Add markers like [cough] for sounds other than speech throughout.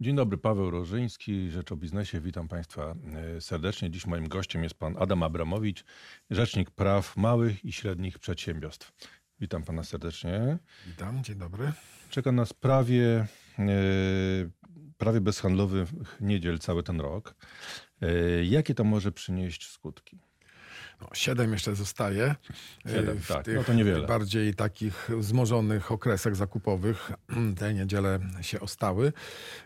Dzień dobry, Paweł Rożyński, Rzecz o Biznesie. Witam Państwa e, serdecznie. Dziś moim gościem jest Pan Adam Abramowicz, Rzecznik Praw Małych i Średnich Przedsiębiorstw. Witam Pana serdecznie. Witam, dzień dobry. Czeka nas prawie, e, prawie bezhandlowych niedziel cały ten rok. E, jakie to może przynieść skutki? No, siedem jeszcze zostaje. Siedem, w tak. tych No to niewiele. bardziej takich wzmożonych okresach zakupowych [clears throat] te niedziele się ostały.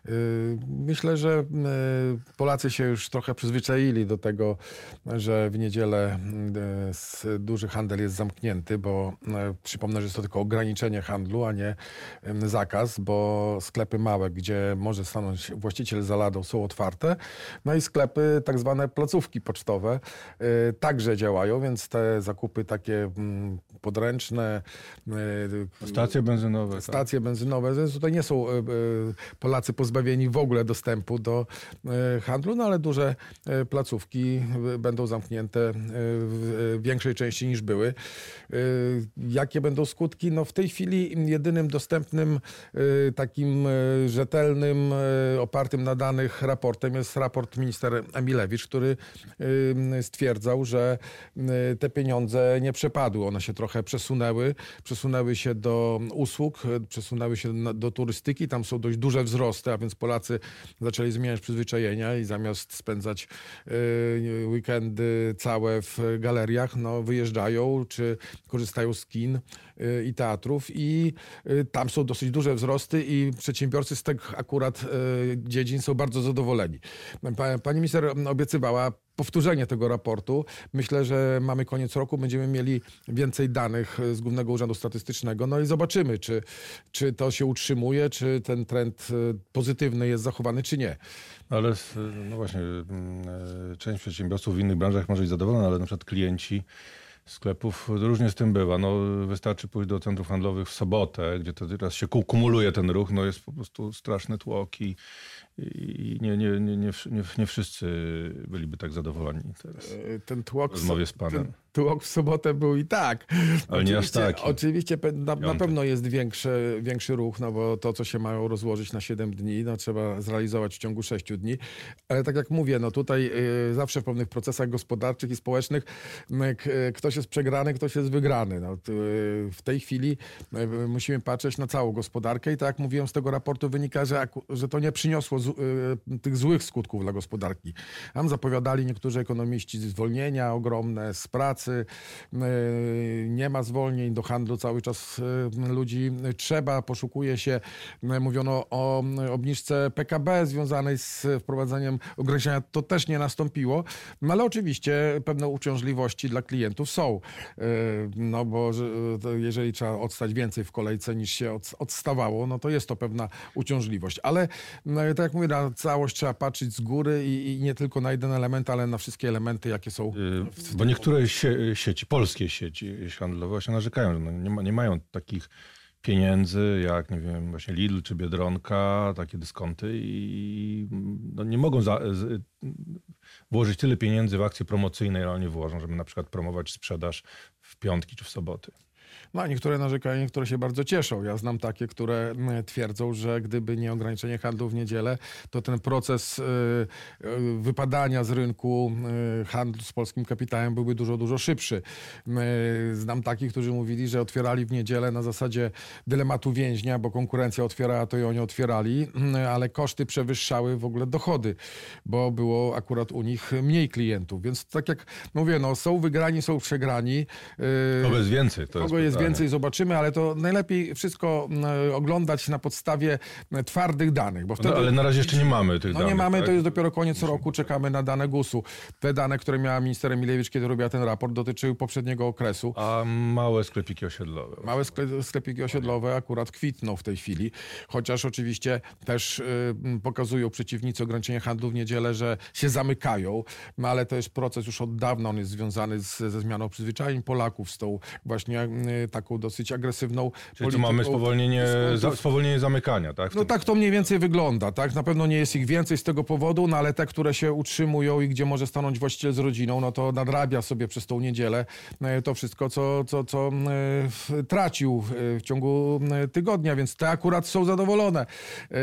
Y, Myślę, że y, Polacy się już trochę przyzwyczaili do tego, że w niedzielę duży handel jest zamknięty, bo przypomnę, że jest to tylko ograniczenie handlu, a nie zakaz, bo sklepy małe, gdzie może stanąć właściciel za ladą, są otwarte. No i sklepy, tak zwane placówki pocztowe, także działają, więc te zakupy takie mm, podręczne, y, Stacje benzynowe. tak? stacje benzynowe, więc tutaj nie są y, y, Polacy pozbawieni w ogóle dostępu do handlu, no ale duże placówki będą zamknięte w większej części niż były. Jakie będą skutki? No w tej chwili jedynym dostępnym takim rzetelnym, opartym na danych raportem jest raport minister Emilewicz, który stwierdzał, że te pieniądze nie przepadły. One się trochę przesunęły. Przesunęły się do usług, y, przesunęły się do turystyki. Tam są dość duże wzrosty, a więc Polacy zaczęli zmieniać przyzwyczajenia i zamiast spędzać y, weekendy całe w galeriach, no wyjeżdżają czy korzystają z kin y, i teatrów i tam są dosyć duże wzrosty i przedsiębiorcy z tych akurat dziedzin są bardzo zadowoleni. Pa- Pani minister obiecywała powtórzenie tego raportu. Myślę, że mamy koniec roku, będziemy mieli więcej danych z Głównego Urzędu Statystycznego. No i zobaczymy, czy, czy to się utrzymuje, czy ten trend y, pozytywny jest zachowany, czy nie. Ale s- no właśnie, mm, e, część przedsiębiorców w innych branżach może być zadowolona, ale na przykład klienci sklepów różnie z tym bywa. No, wystarczy pójść do centrów handlowych w sobotę, gdzie to teraz się ku- kumuluje ten ruch, no jest po prostu straszny tłok i, i nie, nie, nie, nie, nie, wszyscy byliby tak zadowoleni teraz. Y, Ten tłok, W rozmowie z panem. Ten tłok w sobotę był i tak. Ale nie aż Oczywiście- taki. Oczywiście na, na pewno jest większy, większy ruch, no bo to, co się mają rozłożyć na 7 dni, no trzeba zrealizować w ciągu 6 dni. Ale tak jak mówię, no tutaj y, zawsze w pewnych procesach gospodarczych i społecznych y, ktoś jest przegrany, ktoś jest wygrany. No, y, w tej chwili y, musimy patrzeć na całą gospodarkę i tak jak mówiłem, z tego raportu wynika, że, że to nie przyniosło z, y, tych złych skutków dla gospodarki. Tam zapowiadali niektórzy ekonomiści zwolnienia ogromne z pracy, y, nie ma zwolnień do handlu, cały czas y, ludzi trzeba, poszukuje się, mówiono o obniżce PKB związanej z wprowadzeniem ograniczenia, to też nie nastąpiło, no ale oczywiście pewne uciążliwości dla klientów są, no bo jeżeli trzeba odstać więcej w kolejce niż się od, odstawało, no to jest to pewna uciążliwość, ale tak jak mówię, na całość trzeba patrzeć z góry i, i nie tylko na jeden element, ale na wszystkie elementy, jakie są Y, Bo niektóre sie, sieci, polskie sieci handlowe właśnie narzekają, że no nie, ma, nie mają takich pieniędzy jak, nie wiem, właśnie Lidl czy Biedronka, takie dyskonty i no nie mogą za, z, włożyć tyle pieniędzy w akcje promocyjne, ile oni włożą, żeby na przykład promować sprzedaż w piątki czy w soboty. No, a niektóre narzekają, niektóre się bardzo cieszą. Ja znam takie, które mm, twierdzą, że gdyby nie ograniczenie handlu w niedzielę, to ten proces y, y, wypadania z rynku y, handlu z polskim kapitałem byłby dużo, dużo szybszy. Znam takich, którzy mówili, że otwierali w niedzielę na zasadzie dylematu więźnia, bo konkurencja otwierała, to i oni otwierali, y, ale koszty przewyższały w ogóle dochody, bo było akurat u nich mniej klientów. Więc tak jak mówię, no, są wygrani, są przegrani. Kogo jest więcej? To Kogo jest więcej, zobaczymy, ale to najlepiej wszystko mm, oglądać na podstawie mm, twardych danych, bo wtedy... No, ale na razie jeszcze nie mamy tych No danych. nie mamy, tak? to jest dopiero koniec roku, czekamy na dane GUS-u. Te dane, które miała minister Emilewicz, kiedy robiła ten raport, dotyczyły poprzedniego okresu. A małe sklepiki osiedlowe. Małe skle- sklepiki osiedlowe akurat kwitną w tej chwili, chociaż oczywiście też m, pokazują przeciwnicy ograniczenia handlu w niedzielę, że się zamykają, no ale to jest proces już od dawna, on jest związany z, ze zmianą przyzwyczajeń Polaków, z tą właśnie taką dosyć agresywną Czyli tu mamy spowolnienie, za, spowolnienie zamykania, tak? No tak to mniej więcej wygląda, tak? Na pewno nie jest ich więcej z tego powodu, no ale te, które się utrzymują i gdzie może stanąć właściciel z rodziną, no to nadrabia sobie przez tą niedzielę e, to wszystko, co, co, co e, tracił e, w ciągu e, tygodnia, więc te akurat są zadowolone. E,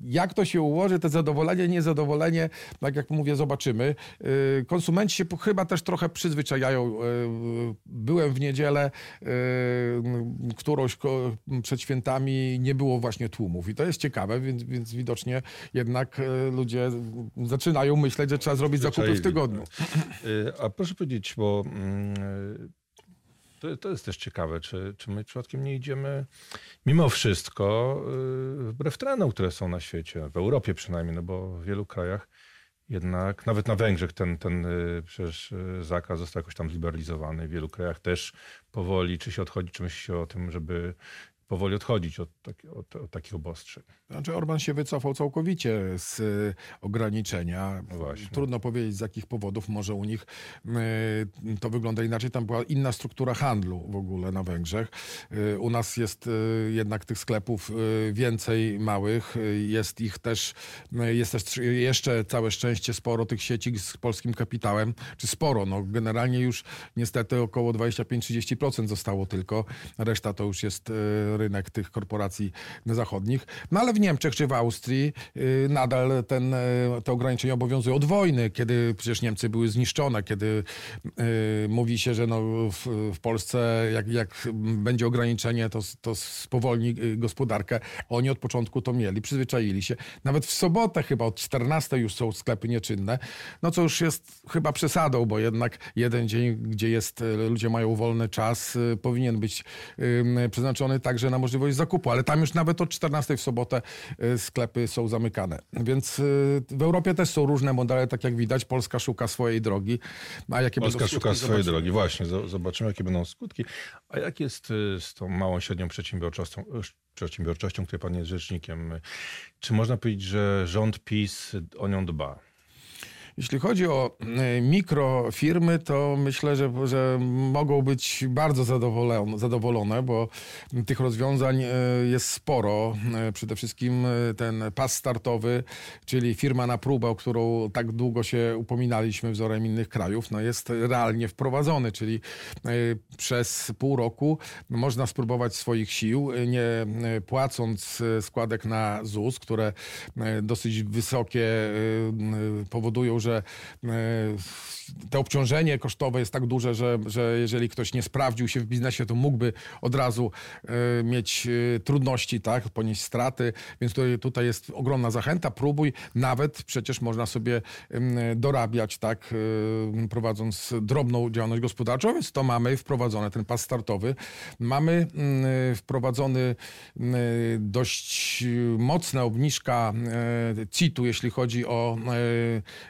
Jak to się ułoży, te zadowolenie, niezadowolenie, tak jak mówię, zobaczymy. E, Konsumenci się chyba też trochę przyzwyczajają. E, Byłem w niedzielę, e, którąś ko- przed świętami nie było właśnie tłumów i to jest ciekawe, więc, więc widocznie jednak e, ludzie zaczynają myśleć, że trzeba zrobić zakupy w tygodniu. Y, A proszę powiedzieć, bo mm, y, to, to jest też ciekawe, czy, czy my przypadkiem nie idziemy mimo wszystko y, wbrew trendom, które są na świecie, w Europie przynajmniej, no bo w wielu krajach jednak, nawet na Węgrzech ten, ten y, przecież y, zakaz został jakoś tam zliberalizowany. W wielu krajach też powoli, czy się odchodzi, czy myśli się o tym, żeby powoli odchodzić od, taki, od, od takich obostrzeń. Znaczy Orban się wycofał całkowicie z y, ograniczenia. Właśnie. Trudno powiedzieć z jakich powodów. Może u nich y, to wygląda inaczej. Tam była inna struktura handlu w ogóle na Węgrzech. Y, u nas jest jednak tych sklepów więcej małych. Jest ich też, jest też jeszcze całe szczęście sporo tych sieci z polskim kapitałem. Czy sporo? No generalnie już niestety około 25-30% zostało tylko. Reszta to już jest rynek tych korporacji zachodnich. No ale w Niemczech czy w Austrii y, nadal ten, y, te ograniczenia obowiązują od wojny, kiedy przecież Niemcy były zniszczone, kiedy y, mówi się, że no w, w Polsce jak, jak będzie ograniczenie, to, to spowolni gospodarkę. Oni od początku to mieli, przyzwyczaili się. Nawet w sobotę chyba od 14 już są sklepy nieczynne, no co już jest chyba przesadą, bo jednak jeden dzień, gdzie jest, ludzie mają wolny czas, powinien być przeznaczony także na możliwość zakupu, ale tam już nawet od 14 w sobotę y, sklepy są zamykane. Więc y, w Europie też są różne modele, tak jak widać. Polska szuka swojej drogi. A jakie Polska będą szuka swojej zobaczymy. drogi. Właśnie, zo- zobaczymy, jakie będą skutki. A jak jest y, z tą małą, średnią przedsiębiorczością, przedsiębiorczością, której pan jest rzecznikiem? Czy można powiedzieć, że rząd PiS o nią dba? Jeśli chodzi o e, mikrofirmy, to myślę, że, że mogą być bardzo zadowolone, zadowolone, bo tych rozwiązań e, jest sporo. E, Przede wszystkim ten pas startowy, czyli firma na próbę, o którą tak długo się upominaliśmy wzorem innych krajów, no jest realnie wprowadzony, czyli przez pół roku można spróbować swoich sił, nie płacąc składek na ZUS, które dosyć wysokie powodują, że e, to obciążenie kosztowe jest tak duże, że, że jeżeli ktoś nie sprawdził się w biznesie, to mógłby od razu e, mieć e, trudności, tak, ponieść straty, więc tutaj, tutaj jest ogromna zachęta, próbuj, nawet przecież można sobie dorabiać, tak, prowadząc drobną działalność gospodarczą, więc to mamy wprowadzone, ten pas startowy. Mamy mm, wprowadzony mm, dość mocna obniżka CIT-u, jeśli chodzi o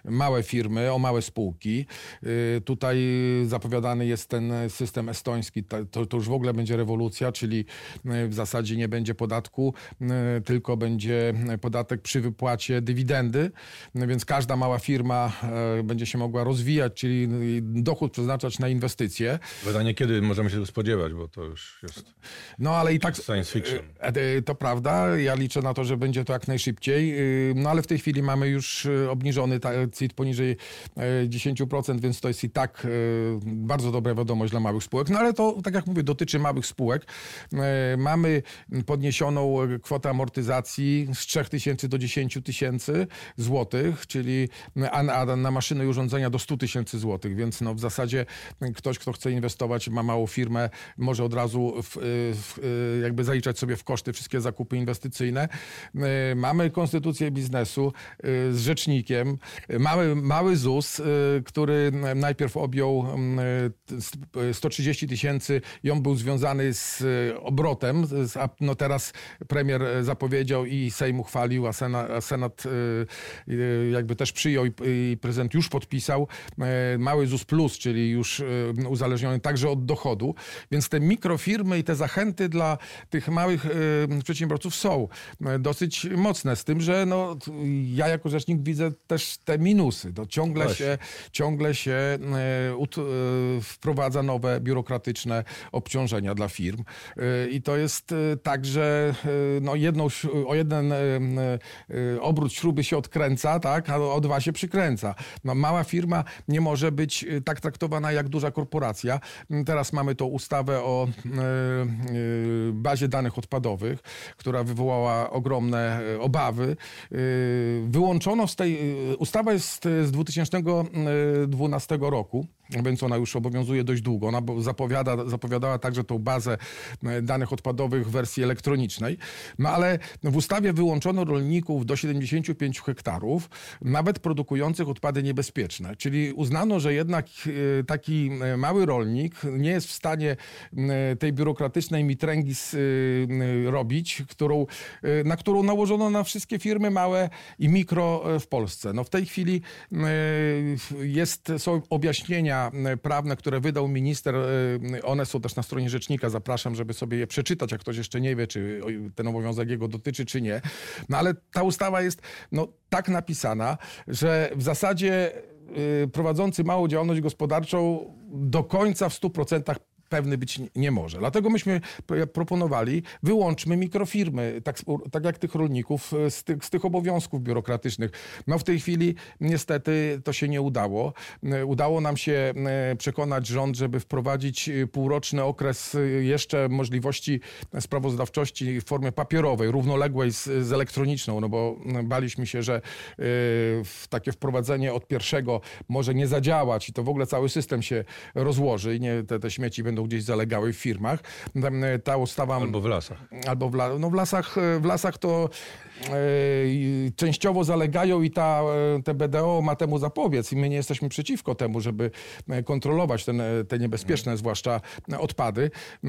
e, małe firmy, o małe spółki. E, Tutaj zapowiadany jest ten system estoński. To, to już w ogóle będzie rewolucja, czyli e, w zasadzie nie będzie podatku, e, tylko będzie podatek przy wypłacie dywidendy, No więc każda mała firma będzie się mogła rozwijać, czyli dochód przeznaczać na inwestycje. Pytanie, kiedy możemy się spodziewać, bo to już jest No ale i tak science fiction. To prawda, ja liczę na to, że będzie to jak najszybciej, y, no ale w tej chwili mamy już y, obniżony CIT poniżej e, 10%, więc to jest i tak e, bardzo dobra wiadomość dla małych spółek, no ale to, tak jak mówię, dotyczy małych spółek. E, Mamy podniesioną kwotę amortyzacji z 3 tysięcy do 10 tysięcy złotych, czyli na, maszyny i urządzenia do 100 tysięcy złotych, więc no w zasadzie ktoś, kto chce inwestować, ma małą firmę, może od razu w, w, jakby zaliczać sobie w koszty wszystkie zakupy inwestycyjne. E, Mamy konstytucję biznesu e, z rzecznikiem. Mamy mały ZUS, e, który najpierw objął mm, e, 130 tysięcy i on był związany z obrotem. no teraz premier zapowiedział i Sejm uchwalił, a Senat, jakby też przyjął i, prezydent już podpisał mały ZUS Plus, czyli już uzależniony także od dochodu. Więc te mikrofirmy i te zachęty dla tych małych przedsiębiorców są dosyć mocne. Z tym, że no, ja jako rzecznik widzę też te minusy. Minusy. To ciągle Właśnie. się, ciągle się e, e, wprowadza nowe biurokratyczne obciążenia dla firm. E, I to jest tak, że no jedną, o jeden obrót śruby się odkręca, tak, a o dwa się przykręca. No, mała firma nie może być tak traktowana jak duża korporacja. M, Teraz mamy tą ustawę o bazie danych odpadowych, która wywołała ogromne obawy. Wyłączono z tej, ustawa jest e, z 2012 roku, więc ona już obowiązuje dość długo. Ona zapowiada, zapowiadała także tą bazę e, danych odpadowych w wersji elektronicznej. No ale w ustawie wyłączono rolników do 75 hektarów, nawet produkujących odpady niebezpieczne. Czyli uznano, że jednak e, taki e, mały rolnik nie jest w stanie tej biurokratycznej mitręgi robić, którą, na którą nałożono na wszystkie firmy małe i mikro w Polsce. No w tej chwili jest, są objaśnienia e, prawne, które wydał minister. e, One są też na stronie rzecznika. Zapraszam, żeby sobie je przeczytać, jak ktoś jeszcze nie wie, czy ten obowiązek jego dotyczy, czy nie. No ale ta ustawa jest no, tak napisana, że w zasadzie y, prowadzący małą działalność gospodarczą do końca w 100% pewny być nie- może. Dlatego myśmy proponowali, wyłączmy mikrofirmy, tak, tak jak tych rolników, y, z tych, z tych obowiązków biurokratycznych. No w tej chwili niestety to się nie udało. Y, Udało nam się y, przekonać rząd, żeby wprowadzić półroczny okres jeszcze możliwości sprawozdawczości w formie papierowej, równoległej z, z elektroniczną, no bo baliśmy się, że takie wprowadzenie od pierwszego może nie zadziałać i to w ogóle cały system się rozłoży i nie, te, te śmieci będą gdzieś zalegały w firmach. Y, Ta ustawa... Albo w lasach. Albo w, la, no w, lasach, e, w lasach to e, częściowo zalegają i ta, e, te BDO ma temu zapobiec i my nie jesteśmy przeciwko temu, żeby e, kontrolować ten, e, te niebezpieczne zwłaszcza e, odpady. E,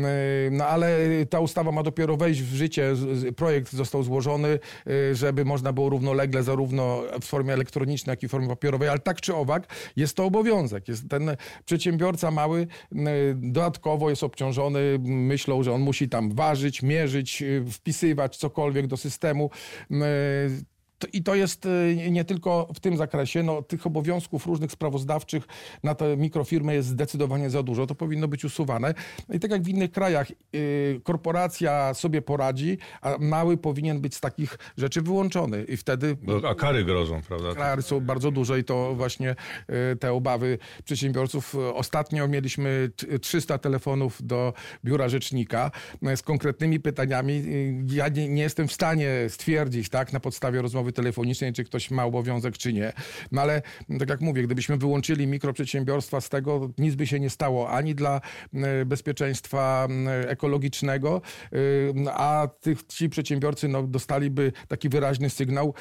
No ale ta ustawa ma dopiero wejść w życie. Projekt został złożony, e, żeby można było równolegle zarówno w formie elektronicznej, jak i w formie papierowej, ale tak czy owak jest to obowiązek. Jest ten przedsiębiorca mały e, dodatkowo jest obciążony myślą, że on musi tam ważyć, mierzyć, wpisywać cokolwiek do systemu. Y, to- I to jest y, nie tylko w tym zakresie, no, tych obowiązków różnych sprawozdawczych na te mikrofirmy jest zdecydowanie za dużo. To powinno być usuwane. No I tak jak w innych krajach, y, korporacja sobie poradzi, a mały powinien być z takich rzeczy wyłączony. I wtedy Bo, a kary grożą, prawda? Kary są bardzo duże i to właśnie y, te obawy przedsiębiorców. Ostatnio mieliśmy t- 300 telefonów do biura rzecznika z konkretnymi pytaniami. Ja nie, nie jestem w stanie stwierdzić, tak, na podstawie rozmowy telefonicznej, czy ktoś ma obowiązek, czy nie. No ale no, tak jak mówię, gdybyśmy wyłączyli mikroprzedsiębiorstwa z tego, nic by się nie stało ani dla y, bezpieczeństwa y, ekologicznego, a tych, ci przedsiębiorcy no, dostaliby taki wyraźny sygnał,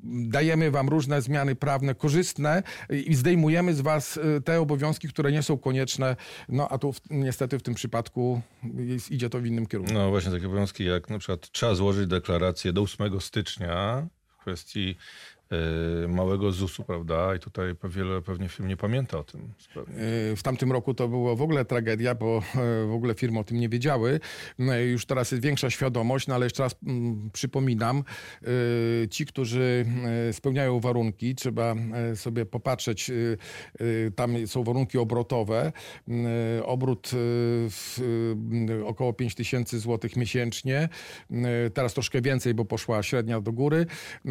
dajemy wam różne zmiany prawne korzystne i zdejmujemy z was y, te obowiązki, które nie są konieczne, no a tu niestety w tym przypadku jest, idzie to w innym kierunku. No właśnie takie obowiązki, jak na przykład trzeba złożyć deklarację do 8 stycznia w kwestii małego ZUS-u, prawda? I tutaj wiele pewnie firm nie pamięta o tym. Y, W tamtym roku to było w ogóle tragedia, bo e, w ogóle firmy o tym nie wiedziały. No Już teraz jest większa świadomość, no ale jeszcze raz mm, przypominam, y, ci, którzy y, spełniają warunki, trzeba e, sobie popatrzeć, y, y, tam są warunki obrotowe, y, obrót y, y, około 5 tysięcy złotych miesięcznie, y, teraz troszkę więcej, bo poszła średnia do góry, y,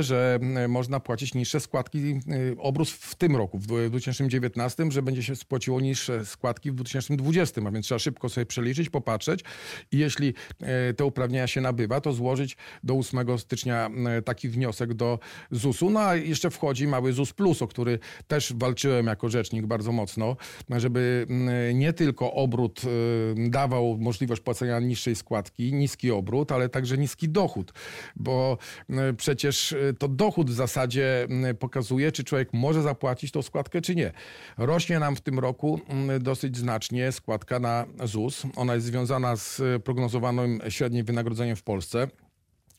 że y, można płacić niższe składki, y, obrót w tym roku, w 2019, że będzie się spłaciło niższe składki w 2020, a więc trzeba szybko sobie przeliczyć, popatrzeć i jeśli y, te uprawnienia się nabywa, to złożyć do 8 stycznia y, taki wniosek do ZUS-u. No a jeszcze wchodzi mały ZUS Plus, o który też walczyłem jako rzecznik bardzo mocno, żeby y, nie tylko obrót dawał możliwość płacenia niższej składki, niski obrót, ale także niski dochód, bo przecież to dochód w zasadzie y, pokazuje, czy człowiek może zapłacić tą składkę, czy nie. Rośnie nam w tym roku y, dosyć znacznie składka na ZUS. Ona jest związana z y, prognozowanym średnim wynagrodzeniem w Polsce.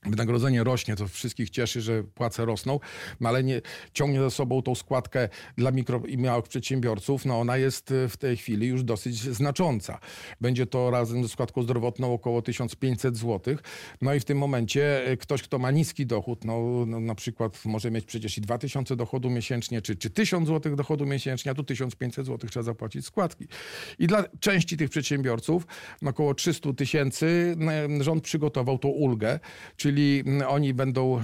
Wynagrodzenie rośnie, to wszystkich cieszy, że płace rosną, no ale nie, ciągnie za sobą tą składkę dla mikro i małych przedsiębiorców. No ona jest y, w tej chwili już dosyć znacząca. Będzie to razem ze składką zdrowotną około 1500 zł. No i w tym momencie y, ktoś, kto ma niski dochód, no, no na przykład może mieć przecież i 2000 dochodu miesięcznie, czy, czy 1000 zł dochodu miesięcznie, a tu 1500 zł trzeba zapłacić składki. I dla części tych przedsiębiorców, no około 300 tysięcy, rząd przygotował tą ulgę, czyli mm, oni będą, e,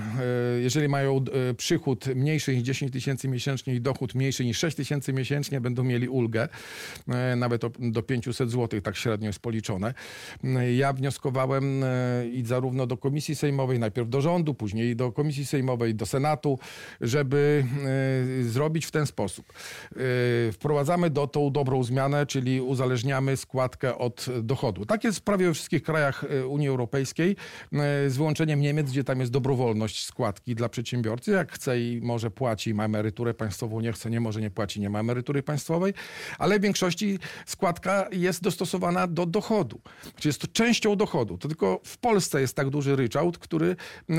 jeżeli mają e, przychód mniejszy niż 10 tysięcy miesięcznie i dochód mniejszy niż 6 tysięcy miesięcznie, będą mieli ulgę, e, nawet do 500 zł, tak średnio jest policzone. Ja wnioskowałem i zarówno do Komisji Sejmowej, najpierw do rządu, później do Komisji Sejmowej, do Senatu, żeby zrobić w ten sposób. Wprowadzamy do tą dobrą zmianę, czyli uzależniamy składkę od dochodu. Tak jest prawie we wszystkich krajach Unii Europejskiej, z wyłączeniem Niemiec, gdzie tam jest dobrowolność składki dla przedsiębiorcy. Jak chce i może płaci, ma emeryturę państwową, nie chce, nie może, nie płaci, nie ma emerytury państwowej, ale w większości składka jest dostosowana do dochodu. Czyli jest to częścią dochodu. To tylko w Polsce jest tak duży ryczałt, który e,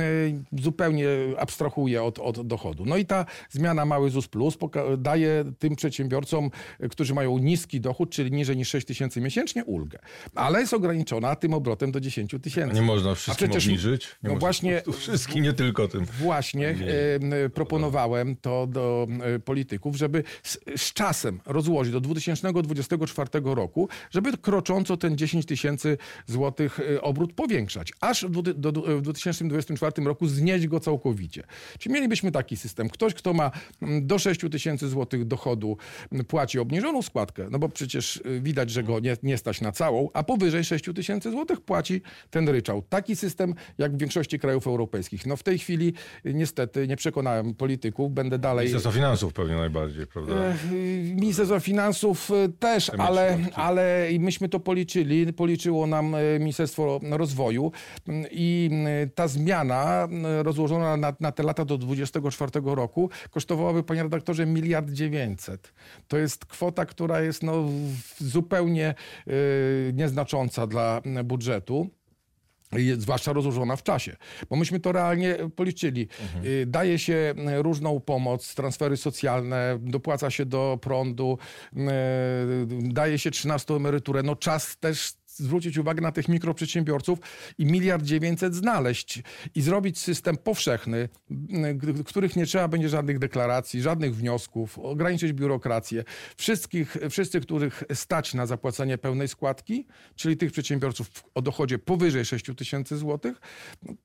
zupełnie abstrahuje od, od dochodu. No i ta zmiana Mały ZUS Plus daje tym przedsiębiorcom, e, którzy mają niski dochód, czyli niżej niż 6 tysięcy miesięcznie, ulgę. Ale jest ograniczona tym obrotem do 10 tysięcy. Nie można wszystkim przecież- obniżyć. Nie no właśnie- nie tylko tym. Właśnie e, proponowałem to do e, polityków, żeby z, z czasem rozłożyć do 2024 roku, żeby krocząco ten 10 tysięcy złotych e, obrót powiększać, aż w, do, do, w 2024 roku znieść go całkowicie. Czyli mielibyśmy taki system. Ktoś, kto ma do 6 tysięcy złotych dochodu, płaci obniżoną składkę, no bo przecież widać, że go nie, nie stać na całą, a powyżej 6 tysięcy złotych płaci ten ryczałt. Taki system jak w większości krajów europejskich. No w tej chwili y, niestety nie przekonałem polityków, będę dalej... Ministerstwo Finansów pewnie najbardziej, prawda? E, Ministerstwo Finansów y, też, Te ale, ale myśmy to policzyli, policzyło nam y, Ministerstwo Rozwoju mm, i y, ta zmiana y, rozłożona na, na te lata do 24 roku kosztowałaby, panie redaktorze, miliard dziewięćset. To jest kwota, która jest no, zupełnie nieznacząca dla budżetu. Zwłaszcza rozłożona w czasie. Bo myśmy to realnie policzyli. Y, Daje się y, różną pomoc, transfery socjalne, dopłaca się do prądu, y, daje się 13 emeryturę. No czas też zwrócić uwagę na tych mikroprzedsiębiorców i miliard dziewięćset znaleźć i zrobić system powszechny, których nie trzeba będzie żadnych deklaracji, żadnych wniosków, ograniczyć biurokrację. Wszystkich, wszyscy, których stać na zapłacenie pełnej składki, czyli tych przedsiębiorców o dochodzie powyżej 6 tysięcy złotych,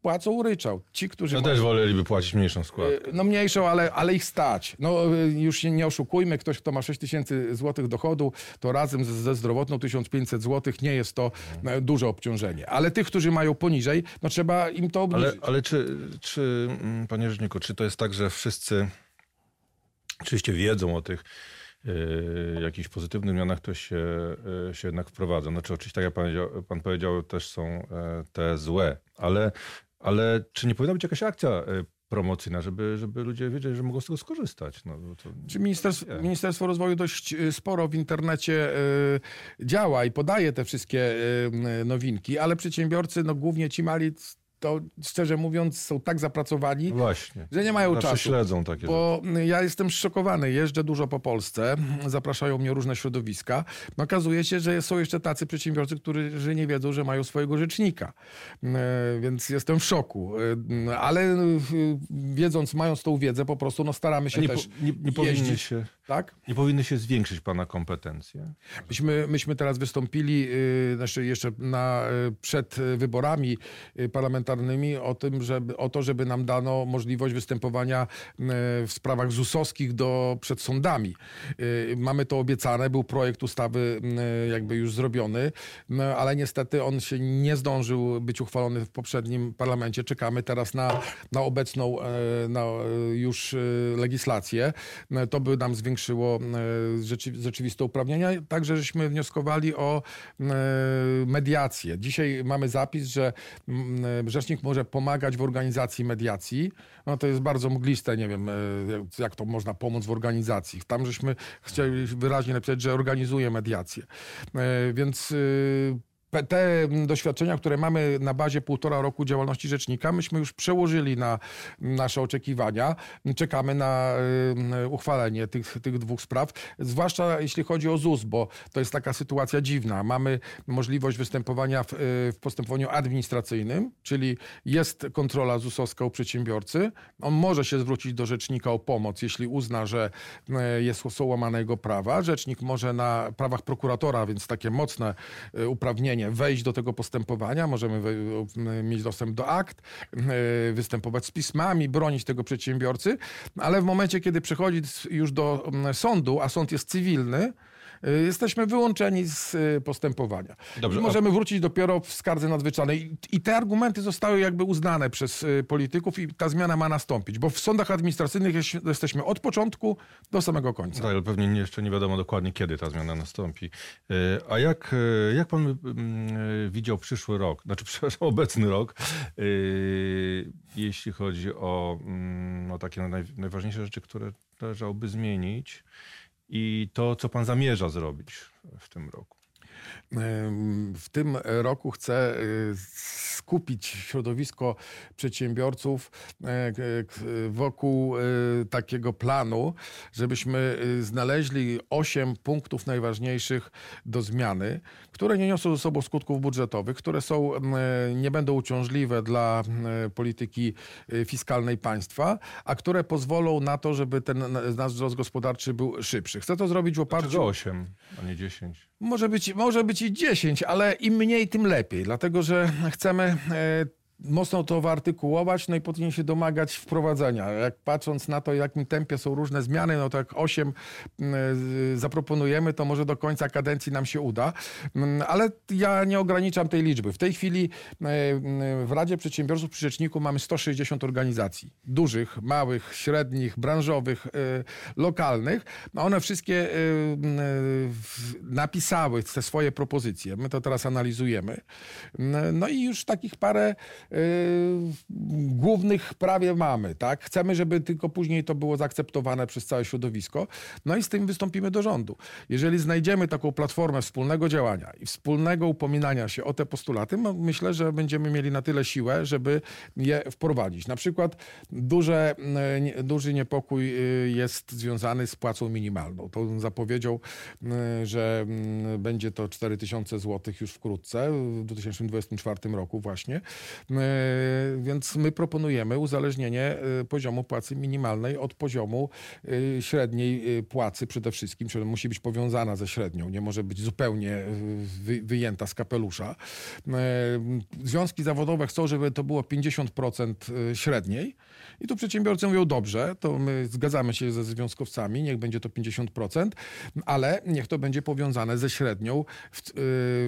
płacą ryczałt. Ci, którzy No mają- też woleliby płacić mniejszą składkę. no mniejszą, ale, ale ich stać. No y, już się nie oszukujmy, ktoś, kto ma 6 tysięcy złotych dochodu, to razem ze, ze zdrowotną 1500 złotych nie jest to e, duże obciążenie. Ale tych, którzy mają poniżej, no trzeba im to obniżyć. Ale, ale czy, czy, mm, panie rzeczniku, czy to jest tak, że wszyscy oczywiście wiedzą o tych y, jakichś pozytywnych zmianach, które się, y, się jednak wprowadzą? Znaczy oczywiście, tak jak pan powiedział, pan powiedział też są e, te złe, ale, ale czy nie powinna być jakaś akcja promocyjna, żeby, żeby ludzie wiedzieli, że mogą z tego skorzystać? No, to... Czy ministerstwo, ministerstwo Rozwoju dość y, sporo w internecie y, działa i podaje te wszystkie y, nowinki, ale przedsiębiorcy, no głównie ci mali, to szczerze mówiąc są tak zapracowani, właśnie. że nie mają Zawsze czasu. śledzą takie rzeczy. Bo ja jestem szokowany, jeżdżę dużo po Polsce, zapraszają mnie różne środowiska. No, okazuje się, że są jeszcze tacy przedsiębiorcy, którzy nie wiedzą, że mają swojego rzecznika. E, Więc jestem w szoku. E, Ale e, wiedząc, mając tą wiedzę, po prostu no, staramy się nie, też po, nie, nie powinny się... Tak? Nie powinny się zwiększyć pana kompetencje? Myśmy, myśmy teraz wystąpili znaczy jeszcze na, przed wyborami y, parlamentarnymi o tym, żeby, o to, żeby nam dano możliwość występowania y, w sprawach ZUS-owskich do, przed sądami. Y, Mamy to obiecane, był projekt ustawy y, jakby już zrobiony, ale niestety on się nie zdążył być uchwalony w poprzednim parlamencie. Czekamy teraz na, na obecną e, na e, już e, legislację. To by nam zwiększyło e, rzeczy, rzeczywiste uprawnienia. Także żeśmy wnioskowali o e, mediację. Dzisiaj mamy zapis, że e, rzecznik może pomagać w organizacji mediacji. No to jest bardzo mgliste, nie wiem, e, jak- to można pomóc w organizacji. Tam żeśmy chcieli wyraźnie napisać, że organizuje mediację. E, Więc pe- te mm, doświadczenia, które mamy na bazie półtora roku działalności rzecznika, myśmy już przełożyli na nasze oczekiwania. Czekamy na y, uchwalenie tych, tych dwóch spraw, zwłaszcza jeśli chodzi o ZUS, bo to jest taka sytuacja dziwna. Mamy możliwość występowania w, y, w postępowaniu administracyjnym, czyli jest kontrola ZUS-owska u przedsiębiorcy. On może się zwrócić do rzecznika o pomoc, jeśli uzna, że y, jest, są łamane jego prawa. Rzecznik może na prawach prokuratora, więc takie mocne y, wejść do tego postępowania. Możemy y, mieć dostęp do akt, y, występować z pismami, bronić tego przedsiębiorcy, ale w momencie, kiedy przychodzi już do mm, sądu, a sąd jest cywilny, jesteśmy wyłączeni z y, postępowania. Dobrze, możemy wrócić dopiero w skardze nadzwyczajnej. I- te argumenty zostały jakby uznane przez y, polityków i ta zmiana ma nastąpić, bo w sądach administracyjnych jest- jesteśmy od początku do samego końca. Tak, ale pewnie nie- jeszcze nie wiadomo dokładnie, kiedy ta zmiana nastąpi. E, A jak, e, jak pan e, widział przyszły rok, znaczy [laughs] przepraszam, obecny rok, e, jeśli chodzi o, mm, o takie naj, najważniejsze rzeczy, które należałoby zmienić i to, co pan zamierza zrobić w tym roku? W tym roku chcę y, skupić środowisko przedsiębiorców e, wokół y, takiego planu, żebyśmy y, znaleźli osiem punktów najważniejszych do zmiany, które nie niosą ze sobą skutków budżetowych, które są, m, nie będą uciążliwe dla m, polityki fiskalnej państwa, a które pozwolą na to, żeby ten nasz wzrost gospodarczy był szybszy. Chcę to zrobić w oparciu Dlaczego 8, a nie 10? Może być, może być i 10, ale im mniej, tym lepiej, dlatego że chcemy e, mocno to wyartykułować, no i powinien się domagać wprowadzenia. Jak patrząc na to, jakim tempie są różne zmiany, no to jak 8 zaproponujemy, to może do końca kadencji nam się uda. Mm, Ale ja nie ograniczam tej liczby. W tej chwili e, w Radzie Przedsiębiorców przy Rzeczniku mamy 160 organizacji. Dużych, małych, średnich, branżowych, e, lokalnych. One wszystkie e, napisały te swoje propozycje. My to teraz analizujemy. No i już takich parę głównych prawie mamy. Tak? Chcemy, żeby tylko później to było zaakceptowane przez całe środowisko. No i z tym wystąpimy do rządu. Jeżeli znajdziemy taką platformę wspólnego działania i wspólnego upominania się o te postulaty, myślę, że będziemy mieli na tyle siłę, żeby je wprowadzić. Na przykład duże, nie- duży niepokój e, jest związany z płacą minimalną. To zapowiedział, e, że mm, będzie to 4000 zł już wkrótce, w 2024 roku właśnie. E, Więc my proponujemy uzależnienie e, poziomu płacy minimalnej od poziomu e, średniej płacy przede wszystkim, czyli musi być powiązana ze średnią, nie może być zupełnie wy, wyjęta z kapelusza. Związki zawodowe chcą, żeby to było 50% średniej i tu przedsiębiorcy mówią, dobrze, to my zgadzamy się ze związkowcami, niech będzie to 50%, ale niech to będzie powiązane ze średnią w, y,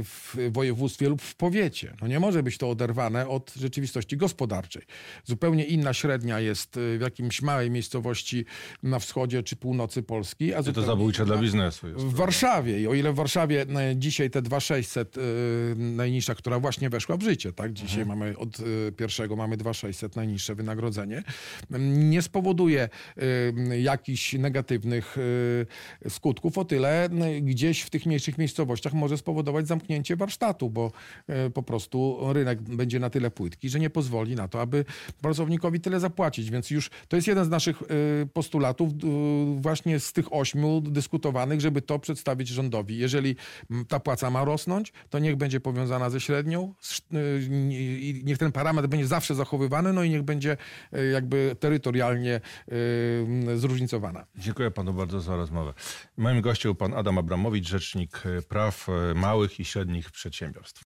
w województwie lub w powiecie. No nie może być to oderwane od rzeczywistości gospodarczej. Zupełnie inna średnia jest y, w jakimś małej miejscowości na wschodzie czy północy Polski, a To zabójcze dla biznesu jest. w Warszawie. I o ile w Warszawie e, dzisiaj te 2600 e, najniższa, która właśnie weszła w życie, tak? Dzisiaj mamy od pierwszego mamy 2600 najniższe wynagrodzenie, nie spowoduje e, jakichś negatywnych e, skutków, o tyle m, gdzieś w tych mniejszych miejscowościach może spowodować zamknięcie warsztatu, bo po prostu rynek będzie na tyle płytki, że nie pozwoli na to, aby pracownikowi tyle zapłacić. Więc już to jest jeden z naszych postulatów właśnie z tych ośmiu dyskutowanych, żeby to przedstawić rządowi. Jeżeli ta płaca ma rosnąć, to niech będzie powiązana ze średnią y, i niech ten parametr będzie zawsze zachowywany, no i niech będzie y, jakby terytorialnie y, zróżnicowana. Dziękuję panu bardzo za rozmowę. Moim gościem pan Adam Abramowicz, rzecznik e, praw e, małych i średnich przedsiębiorstw.